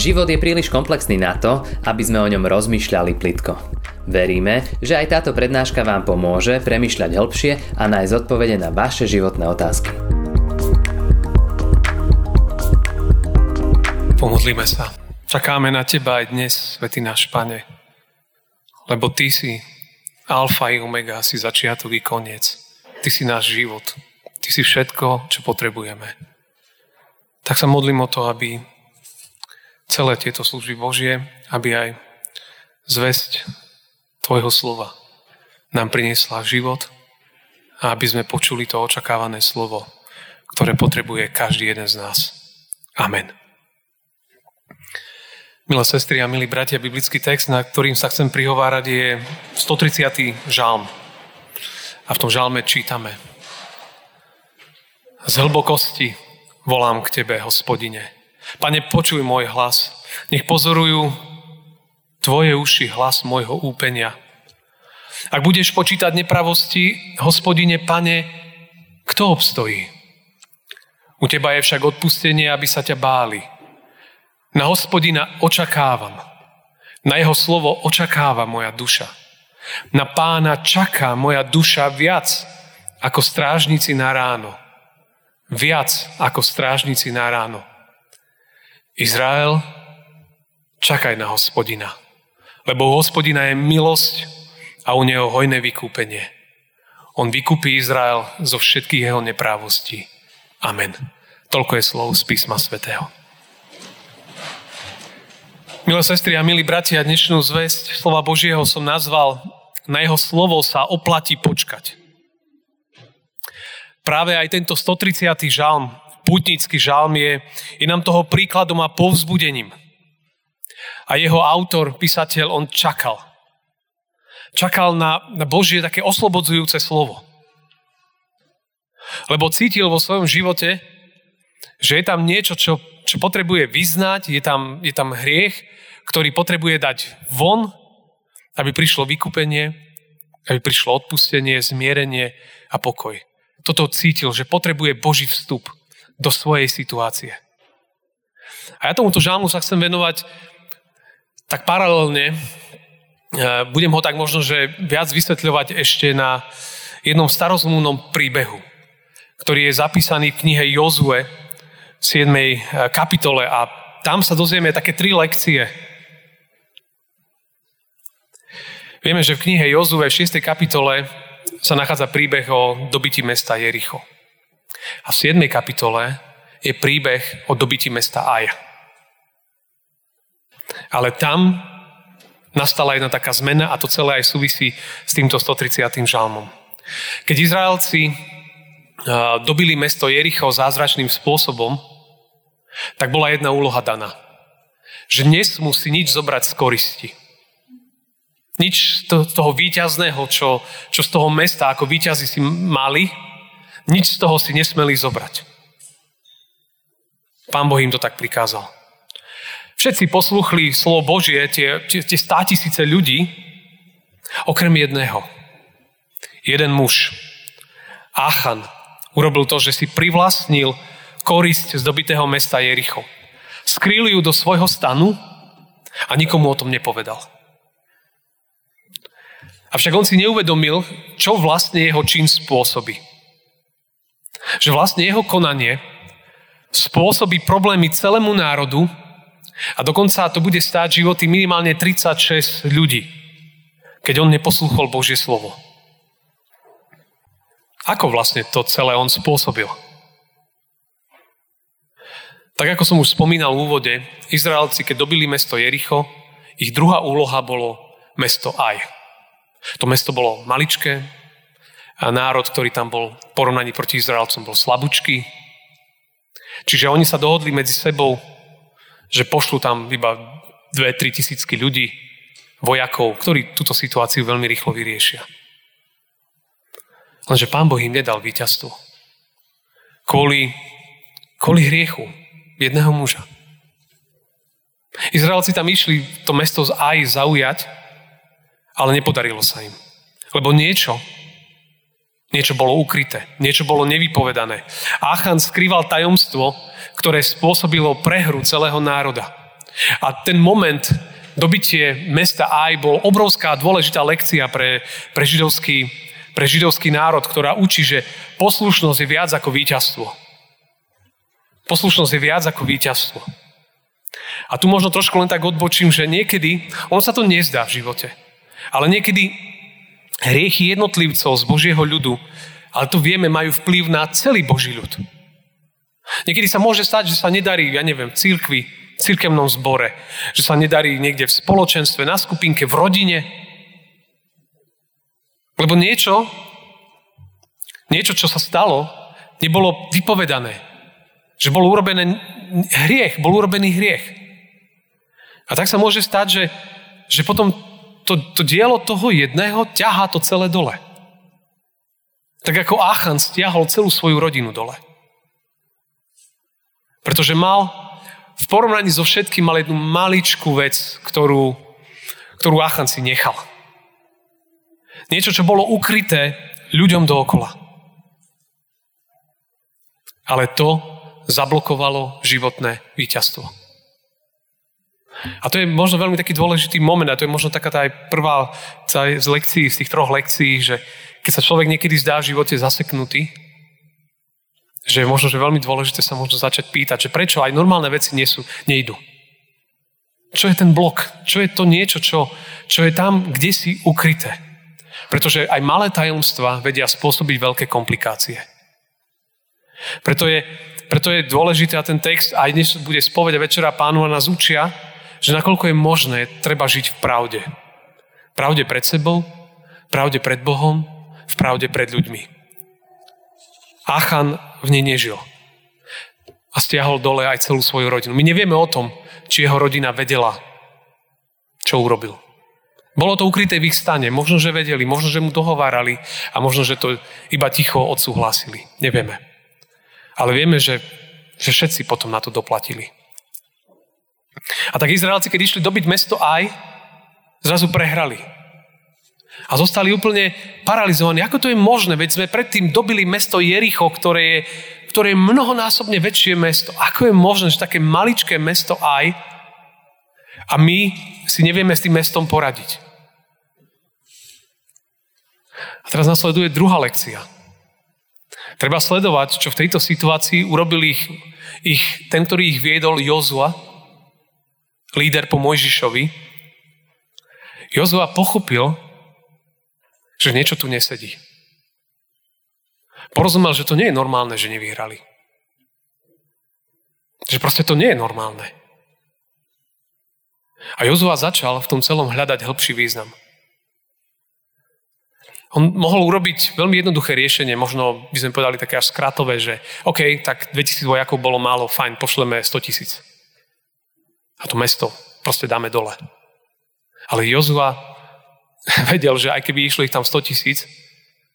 Život je príliš komplexný na to, aby sme o ňom rozmýšľali plitko. Veríme, že aj táto prednáška vám pomôže premyšľať hĺbšie a nájsť odpovede na vaše životné otázky. Pomodlíme sa. Čakáme na Teba aj dnes, Svetý náš Pane, lebo Ty si alfa i omega, si začiatok i koniec. Ty si náš život. Ty si všetko, čo potrebujeme. Tak sa modlím o to, aby celé tieto služby Božie, aby aj zväzť Tvojho slova nám priniesla život a aby sme počuli to očakávané slovo, ktoré potrebuje každý jeden z nás. Amen. Milé sestry a milí bratia, biblický text, na ktorým sa chcem prihovárať, je 130. žalm. A v tom žalme čítame. Z hlbokosti volám k Tebe, hospodine. Pane, počuj môj hlas. Nech pozorujú Tvoje uši hlas môjho úpenia. Ak budeš počítať nepravosti, hospodine, pane, kto obstojí? U Teba je však odpustenie, aby sa ťa báli. Na hospodina očakávam. Na jeho slovo očakáva moja duša. Na pána čaká moja duša viac ako strážnici na ráno. Viac ako strážnici na ráno. Izrael, čakaj na hospodina. Lebo u hospodina je milosť a u neho hojné vykúpenie. On vykúpi Izrael zo všetkých jeho neprávostí. Amen. Toľko je slov z písma svätého. Milé sestry a milí bratia, dnešnú zväzť slova Božieho som nazval Na jeho slovo sa oplatí počkať. Práve aj tento 130. žalm, putnícky žalm je, je nám toho príkladom a povzbudením. A jeho autor, písateľ, on čakal. Čakal na, na Božie také oslobodzujúce slovo. Lebo cítil vo svojom živote, že je tam niečo, čo, čo potrebuje vyznať, je tam, je tam hriech, ktorý potrebuje dať von, aby prišlo vykúpenie, aby prišlo odpustenie, zmierenie a pokoj. Toto cítil, že potrebuje Boží vstup do svojej situácie. A ja tomuto žalmu sa chcem venovať tak paralelne. E, budem ho tak možno, že viac vysvetľovať ešte na jednom starozmúvnom príbehu, ktorý je zapísaný v knihe Jozue v 7. E, kapitole a tam sa dozvieme také tri lekcie, Vieme, že v knihe Jozue v 6. kapitole sa nachádza príbeh o dobití mesta Jericho. A v 7. kapitole je príbeh o dobití mesta Aja. Ale tam nastala jedna taká zmena a to celé aj súvisí s týmto 130. žalmom. Keď Izraelci dobili mesto Jericho zázračným spôsobom, tak bola jedna úloha daná. Že nesmú si nič zobrať z koristi. Nič z toho výťazného, čo, čo z toho mesta ako výťazi si mali, nič z toho si nesmeli zobrať. Pán Boh im to tak prikázal. Všetci posluchli slovo Božie, tie, tie, tie ľudí, okrem jedného. Jeden muž, Achan, urobil to, že si privlastnil korisť z dobitého mesta Jericho. Skrýli ju do svojho stanu a nikomu o tom nepovedal. Avšak on si neuvedomil, čo vlastne jeho čin spôsobí. Že vlastne jeho konanie spôsobí problémy celému národu a dokonca to bude stáť životy minimálne 36 ľudí, keď on neposlúchol Božie slovo. Ako vlastne to celé on spôsobil? Tak ako som už spomínal v úvode, Izraelci, keď dobili mesto Jericho, ich druhá úloha bolo mesto Aj. To mesto bolo maličké národ, ktorý tam bol v porovnaní proti Izraelcom, bol slabúčky. Čiže oni sa dohodli medzi sebou, že pošlu tam iba 2-3 tisícky ľudí, vojakov, ktorí túto situáciu veľmi rýchlo vyriešia. Lenže pán Boh im nedal víťazstvo. Kvôli, kvôli hriechu jedného muža. Izraelci tam išli to mesto Aj zaujať, ale nepodarilo sa im. Lebo niečo, niečo bolo ukryté, niečo bolo nevypovedané. Achan skrýval tajomstvo, ktoré spôsobilo prehru celého národa. A ten moment, dobitie mesta Aj bol obrovská dôležitá lekcia pre, pre, židovský, pre židovský národ, ktorá učí, že poslušnosť je viac ako víťazstvo. Poslušnosť je viac ako víťazstvo. A tu možno trošku len tak odbočím, že niekedy, ono sa to nezdá v živote, ale niekedy hriechy jednotlivcov z Božieho ľudu, ale to vieme, majú vplyv na celý Boží ľud. Niekedy sa môže stať, že sa nedarí, ja neviem, církvi, cirkevnom zbore, že sa nedarí niekde v spoločenstve, na skupinke, v rodine. Lebo niečo, niečo, čo sa stalo, nebolo vypovedané. Že bol urobený hriech, bol urobený hriech. A tak sa môže stať, že, že potom to, to dielo toho jedného ťahá to celé dole. Tak ako Achan stiahol celú svoju rodinu dole. Pretože mal, v porovnaní so všetkým, mal jednu maličkú vec, ktorú, ktorú Achan si nechal. Niečo, čo bolo ukryté ľuďom dookola. Ale to zablokovalo životné víťazstvo. A to je možno veľmi taký dôležitý moment a to je možno taká tá aj prvá z lekcií, z tých troch lekcií, že keď sa človek niekedy zdá v živote zaseknutý, že možno, že veľmi dôležité sa možno začať pýtať, že prečo aj normálne veci nie sú, nejdu. Čo je ten blok? Čo je to niečo, čo, čo je tam, kde si ukryté? Pretože aj malé tajomstvá vedia spôsobiť veľké komplikácie. Preto je, preto je dôležité a ten text, aj dnes bude spovede večera pánu a nás učia, že nakoľko je možné, treba žiť v pravde. Pravde pred sebou, pravde pred Bohom, v pravde pred ľuďmi. Achan v nej nežil. A stiahol dole aj celú svoju rodinu. My nevieme o tom, či jeho rodina vedela, čo urobil. Bolo to ukryté v ich stane. Možno, že vedeli, možno, že mu dohovárali a možno, že to iba ticho odsúhlasili. Nevieme. Ale vieme, že, že všetci potom na to doplatili. A tak Izraelci, keď išli dobiť mesto Aj, zrazu prehrali. A zostali úplne paralizovaní. Ako to je možné? Veď sme predtým dobili mesto Jericho, ktoré je, ktoré je mnohonásobne väčšie mesto. Ako je možné, že také maličké mesto Aj a my si nevieme s tým mestom poradiť? A teraz nasleduje druhá lekcia. Treba sledovať, čo v tejto situácii urobil ich, ich ten, ktorý ich viedol, Jozua, líder po Mojžišovi, Jozua pochopil, že niečo tu nesedí. Porozumel, že to nie je normálne, že nevyhrali. Že proste to nie je normálne. A Jozua začal v tom celom hľadať hĺbší význam. On mohol urobiť veľmi jednoduché riešenie, možno by sme povedali také až skratové, že OK, tak 2000 vojakov bolo málo, fajn, pošleme 100 tisíc. A to mesto proste dáme dole. Ale Jozua vedel, že aj keby išlo ich tam 100 tisíc,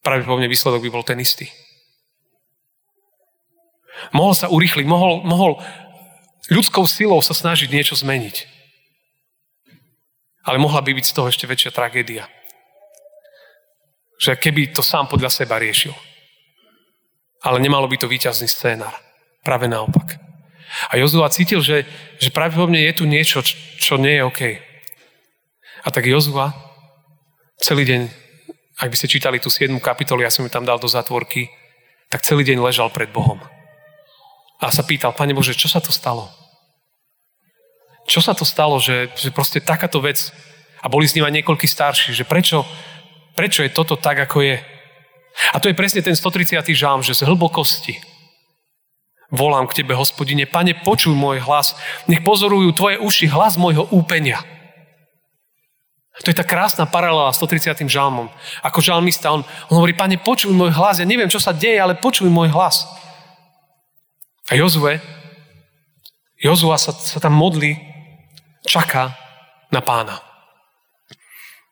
pravdepodobne výsledok by bol ten istý. Mohol sa urýchliť, mohol, mohol ľudskou silou sa snažiť niečo zmeniť. Ale mohla by byť z toho ešte väčšia tragédia. Že keby to sám podľa seba riešil. Ale nemalo by to výťazný scénar. Práve naopak. A Jozua cítil, že, že pravdepodobne je tu niečo, čo, nie je OK. A tak Jozua celý deň, ak by ste čítali tú 7. kapitolu, ja som ju tam dal do zatvorky, tak celý deň ležal pred Bohom. A sa pýtal, Pane Bože, čo sa to stalo? Čo sa to stalo, že, že proste takáto vec, a boli s ním aj niekoľkí starší, že prečo, prečo je toto tak, ako je? A to je presne ten 130. žám, že z hlbokosti, Volám k Tebe, hospodine, Pane, počuj môj hlas. Nech pozorujú Tvoje uši hlas môjho úpenia. To je tá krásna paralela s 130. žalmom. Ako žalmista, on, on hovorí, Pane, počuj môj hlas. Ja neviem, čo sa deje, ale počuj môj hlas. A Jozue, Jozua sa, sa tam modlí, čaká na pána.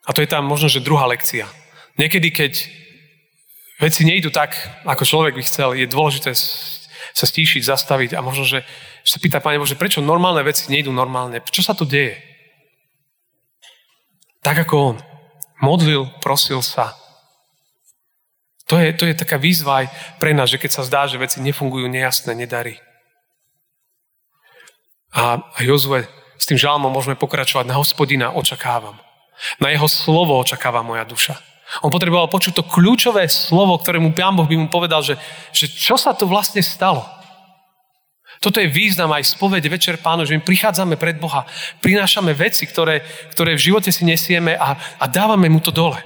A to je tam možno, že druhá lekcia. Niekedy, keď veci nejdu tak, ako človek by chcel, je dôležité sa stíšiť, zastaviť a možno, že sa pýta Pane Bože, prečo normálne veci nejdú normálne? Čo sa tu deje? Tak ako on. Modlil, prosil sa. To je, to je taká výzva aj pre nás, že keď sa zdá, že veci nefungujú nejasné, nedarí. A, a Jozue s tým žalmom môžeme pokračovať. Na hospodina očakávam. Na jeho slovo očakáva moja duša. On potreboval počuť to kľúčové slovo, ktoré mu Pán Boh by mu povedal, že, že čo sa to vlastne stalo. Toto je význam aj spovede Večer Pánu, že my prichádzame pred Boha, prinášame veci, ktoré, ktoré v živote si nesieme a, a dávame mu to dole.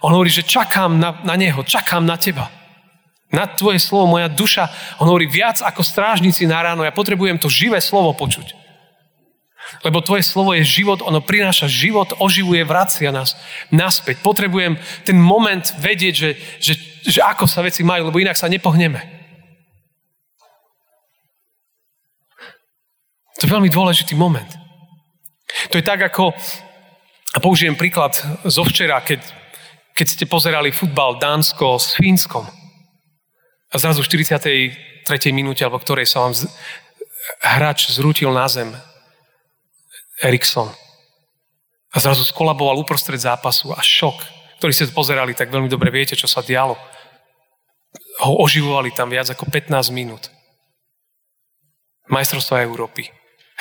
On hovorí, že čakám na, na Neho, čakám na Teba. Na Tvoje slovo, moja duša, on hovorí viac ako strážnici na ráno, ja potrebujem to živé slovo počuť. Lebo Tvoje slovo je život, ono prináša život, oživuje, vracia nás naspäť. Potrebujem ten moment vedieť, že, že, že ako sa veci majú, lebo inak sa nepohneme. To je veľmi dôležitý moment. To je tak, ako, a použijem príklad zo včera, keď, keď ste pozerali futbal Dánsko s Fínskom a zrazu v 43. minúte, alebo ktorej sa vám z, hráč zrútil na zem, Erikson. A zrazu skolaboval uprostred zápasu a šok, ktorý ste pozerali, tak veľmi dobre viete, čo sa dialo. Ho oživovali tam viac ako 15 minút. Majstrovstva Európy.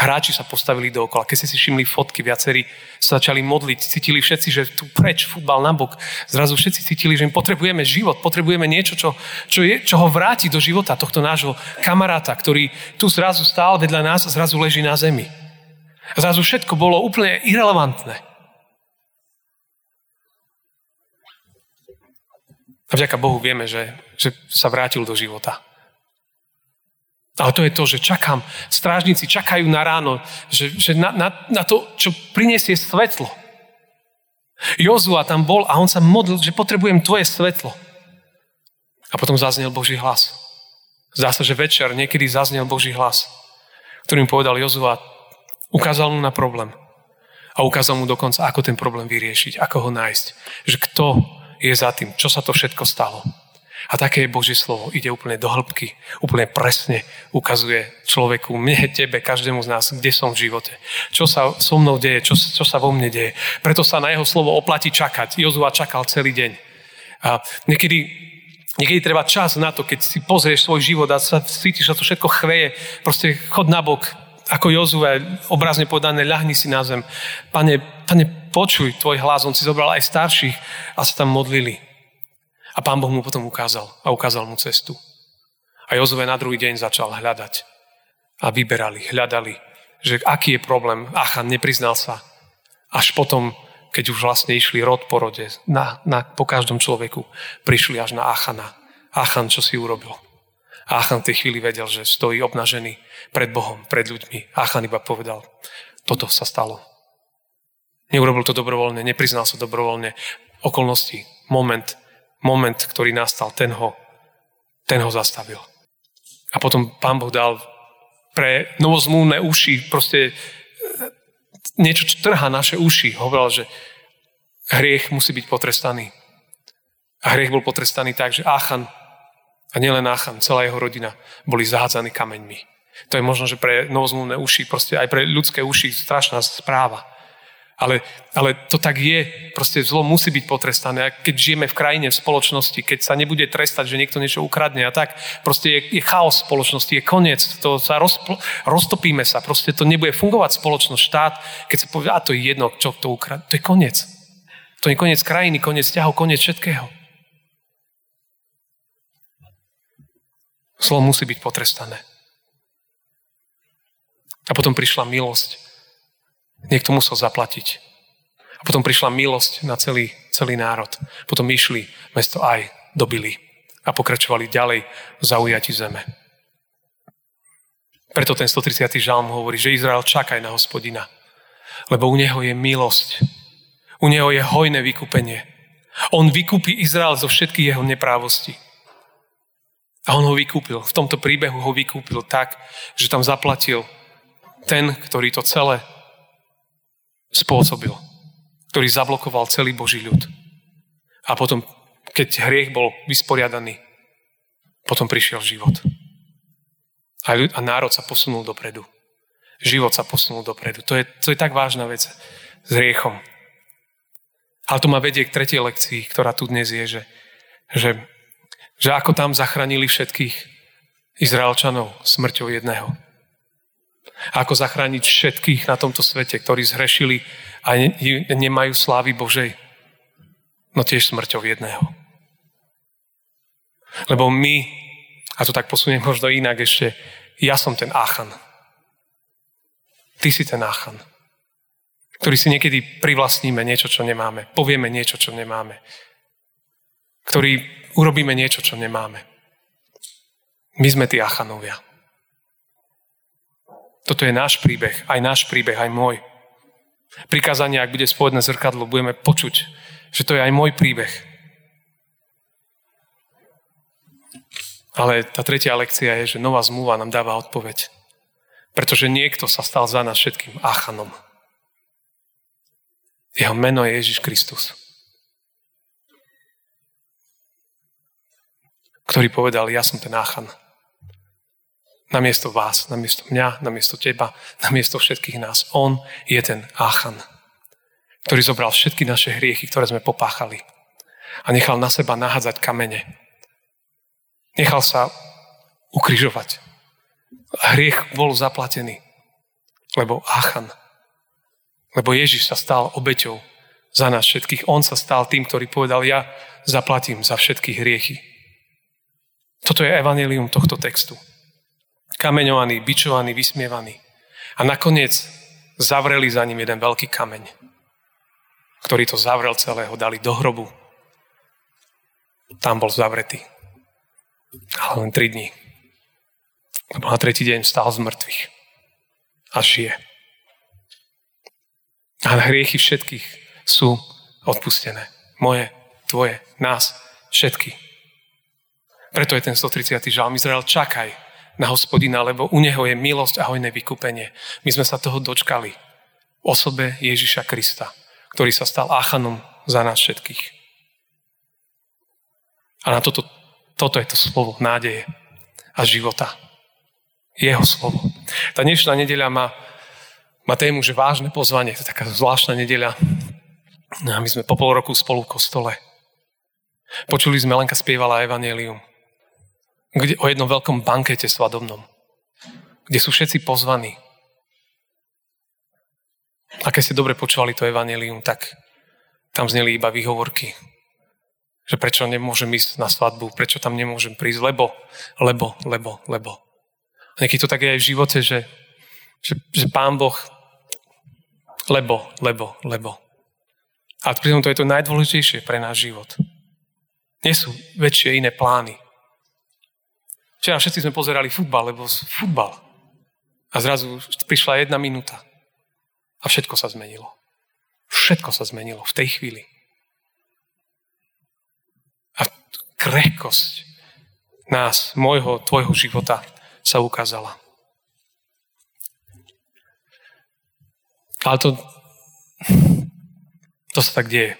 Hráči sa postavili dookola. Keď ste si všimli fotky, viacerí sa začali modliť, cítili všetci, že tu preč, futbal na bok. Zrazu všetci cítili, že my potrebujeme život, potrebujeme niečo, čo, čo, je, čo ho vráti do života tohto nášho kamaráta, ktorý tu zrazu stál vedľa nás a zrazu leží na zemi. Zrazu všetko bolo úplne irrelevantné. A vďaka Bohu vieme, že, že sa vrátil do života. Ale to je to, že čakám, strážnici čakajú na ráno, že, že na, na, na to, čo prinesie svetlo. Jozua tam bol a on sa modlil, že potrebujem tvoje svetlo. A potom zaznel Boží hlas. Zdá sa, že večer niekedy zaznel Boží hlas, ktorým povedal Jozua, ukázal mu na problém. A ukázal mu dokonca, ako ten problém vyriešiť, ako ho nájsť. Že kto je za tým, čo sa to všetko stalo. A také je Božie slovo. Ide úplne do hĺbky, úplne presne ukazuje človeku, mne, tebe, každému z nás, kde som v živote. Čo sa so mnou deje, čo, čo sa vo mne deje. Preto sa na jeho slovo oplatí čakať. Jozua čakal celý deň. A niekedy, niekedy treba čas na to, keď si pozrieš svoj život a sa cítiš, že to všetko chveje, proste chod na bok, ako Jozue, obrazne povedané, ľahni si na zem. Pane, pane, počuj tvoj hlas. On si zobral aj starších a sa tam modlili. A pán Boh mu potom ukázal a ukázal mu cestu. A Jozue na druhý deň začal hľadať. A vyberali, hľadali, že aký je problém. Achan nepriznal sa. Až potom, keď už vlastne išli rod po rode, na, na, po každom človeku, prišli až na Achana. Achan, čo si urobil? Achan v tej chvíli vedel, že stojí obnažený pred Bohom, pred ľuďmi. Achan iba povedal, toto sa stalo. Neurobil to dobrovoľne, nepriznal sa dobrovoľne. Okolnosti, moment, moment, ktorý nastal, ten ho, ten ho zastavil. A potom pán Boh dal pre novozmúvne uši proste e, niečo, čo trhá naše uši. Hovoril, že hriech musí byť potrestaný. A hriech bol potrestaný tak, že Achan, a nielen Achan, celá jeho rodina, boli zahádzaní kameňmi. To je možno, že pre novozmúvne uši, proste aj pre ľudské uši strašná správa. Ale, ale to tak je. Proste zlo musí byť potrestané. A keď žijeme v krajine, v spoločnosti, keď sa nebude trestať, že niekto niečo ukradne a tak, proste je, je chaos v spoločnosti, je koniec. To sa rozpl- roztopíme sa. Proste to nebude fungovať spoločnosť, štát. Keď sa povie, a to je jedno, čo to ukradne. To je koniec. To je koniec krajiny, koniec vzťahov, koniec všetkého. Zlo musí byť potrestané. A potom prišla milosť Niekto musel zaplatiť. A potom prišla milosť na celý, celý národ. Potom išli mesto aj dobili a pokračovali ďalej v zaujati zeme. Preto ten 130. žalm hovorí, že Izrael čakaj na hospodina, lebo u neho je milosť. U neho je hojné vykúpenie. On vykúpi Izrael zo všetkých jeho neprávosti. A on ho vykúpil. V tomto príbehu ho vykúpil tak, že tam zaplatil ten, ktorý to celé spôsobil, ktorý zablokoval celý Boží ľud. A potom, keď hriech bol vysporiadaný, potom prišiel život. A, ľud, a národ sa posunul dopredu. Život sa posunul dopredu. To je, to je tak vážna vec s hriechom. Ale to ma vedie k tretej lekcii, ktorá tu dnes je, že, že, že ako tam zachránili všetkých Izraelčanov smrťou jedného. Ako zachrániť všetkých na tomto svete, ktorí zhrešili a ne, nemajú slávy Božej. No tiež smrťou jedného. Lebo my, a to tak posuniem možno inak ešte, ja som ten Achan. Ty si ten Achan, ktorý si niekedy privlastníme niečo, čo nemáme. Povieme niečo, čo nemáme. Ktorý urobíme niečo, čo nemáme. My sme tí Achanovia. Toto je náš príbeh, aj náš príbeh, aj môj. Prikázanie, ak bude spovedné zrkadlo, budeme počuť, že to je aj môj príbeh. Ale tá tretia lekcia je, že nová zmluva nám dáva odpoveď. Pretože niekto sa stal za nás všetkým Achanom. Jeho meno je Ježiš Kristus. Ktorý povedal, ja som ten Achan. Namiesto vás, namiesto mňa, namiesto teba, namiesto všetkých nás. On je ten Achan, ktorý zobral všetky naše hriechy, ktoré sme popáchali a nechal na seba nahádzať kamene. Nechal sa ukrižovať. Hriech bol zaplatený, lebo Achan, lebo Ježiš sa stal obeťou za nás všetkých. On sa stal tým, ktorý povedal, ja zaplatím za všetky hriechy. Toto je evanelium tohto textu kameňovaný, bičovaný, vysmievaný. A nakoniec zavreli za ním jeden veľký kameň, ktorý to zavrel celého, dali do hrobu. Tam bol zavretý. Ale len tri dní. Lebo na tretí deň stál z mŕtvych. A žije. A hriechy všetkých sú odpustené. Moje, tvoje, nás, všetky. Preto je ten 130. žalm Izrael, čakaj, na hospodina, lebo u neho je milosť a hojné vykúpenie. My sme sa toho dočkali v osobe Ježiša Krista, ktorý sa stal Achanom za nás všetkých. A na toto, toto je to slovo nádeje a života. Jeho slovo. Tá dnešná nedeľa má, má tému, že vážne pozvanie. To je taká zvláštna nedeľa. A my sme po pol roku spolu v kostole. Počuli sme, Lenka spievala Evangelium kde, o jednom veľkom bankete svadobnom, kde sú všetci pozvaní. A keď ste dobre počúvali to evanelium, tak tam zneli iba výhovorky, že prečo nemôžem ísť na svadbu, prečo tam nemôžem prísť, lebo, lebo, lebo, lebo. A niekedy to tak je aj v živote, že, že, že Pán Boh, lebo, lebo, lebo. A pritom to je to najdôležitejšie pre náš život. Nie sú väčšie iné plány. Včera všetci sme pozerali futbal, lebo futbal. A zrazu prišla jedna minúta. A všetko sa zmenilo. Všetko sa zmenilo v tej chvíli. A krehkosť nás, môjho, tvojho života sa ukázala. Ale to, to sa tak deje.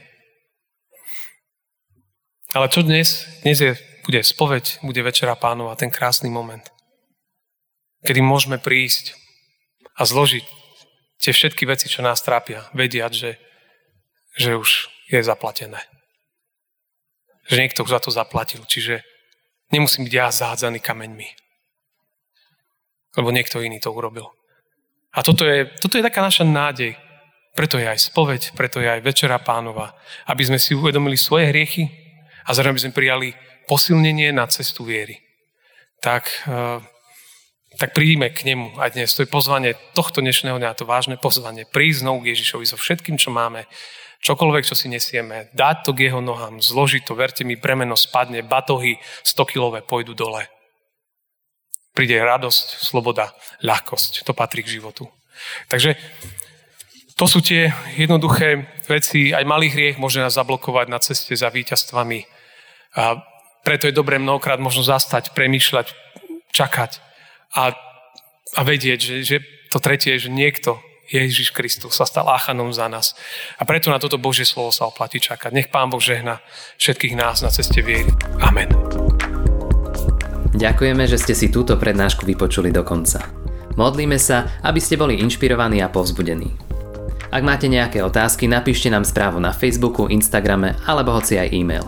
Ale čo dnes? Dnes je bude spoveď, bude Večera pánova, ten krásny moment, kedy môžeme prísť a zložiť tie všetky veci, čo nás trápia, vediať, že, že už je zaplatené. Že niekto za to zaplatil. Čiže nemusím byť ja zahádzaný kameňmi. Lebo niekto iný to urobil. A toto je, toto je taká naša nádej. Preto je aj spoveď, preto je aj Večera pánova. Aby sme si uvedomili svoje hriechy a zároveň by sme prijali posilnenie na cestu viery. Tak, eh, tak príjme k nemu aj dnes. To je pozvanie tohto dnešného dňa, to vážne pozvanie. Prísť znovu k Ježišovi so všetkým, čo máme, čokoľvek, čo si nesieme, dať to k jeho nohám, zložiť to, verte mi, bremeno spadne, batohy 100-kilové pôjdu dole. Príde radosť, sloboda, ľahkosť. To patrí k životu. Takže to sú tie jednoduché veci. Aj malý hriech môže nás zablokovať na ceste za víťazstvami. A preto je dobré mnohokrát možno zastať, premýšľať, čakať a, a vedieť, že, že to tretie je, že niekto, Ježiš Kristus, sa stal áchanom za nás. A preto na toto Božie slovo sa oplatí čakať. Nech Pán Boh žehna všetkých nás na ceste viery. Amen. Ďakujeme, že ste si túto prednášku vypočuli do konca. Modlíme sa, aby ste boli inšpirovaní a povzbudení. Ak máte nejaké otázky, napíšte nám správu na Facebooku, Instagrame alebo hoci aj e-mail.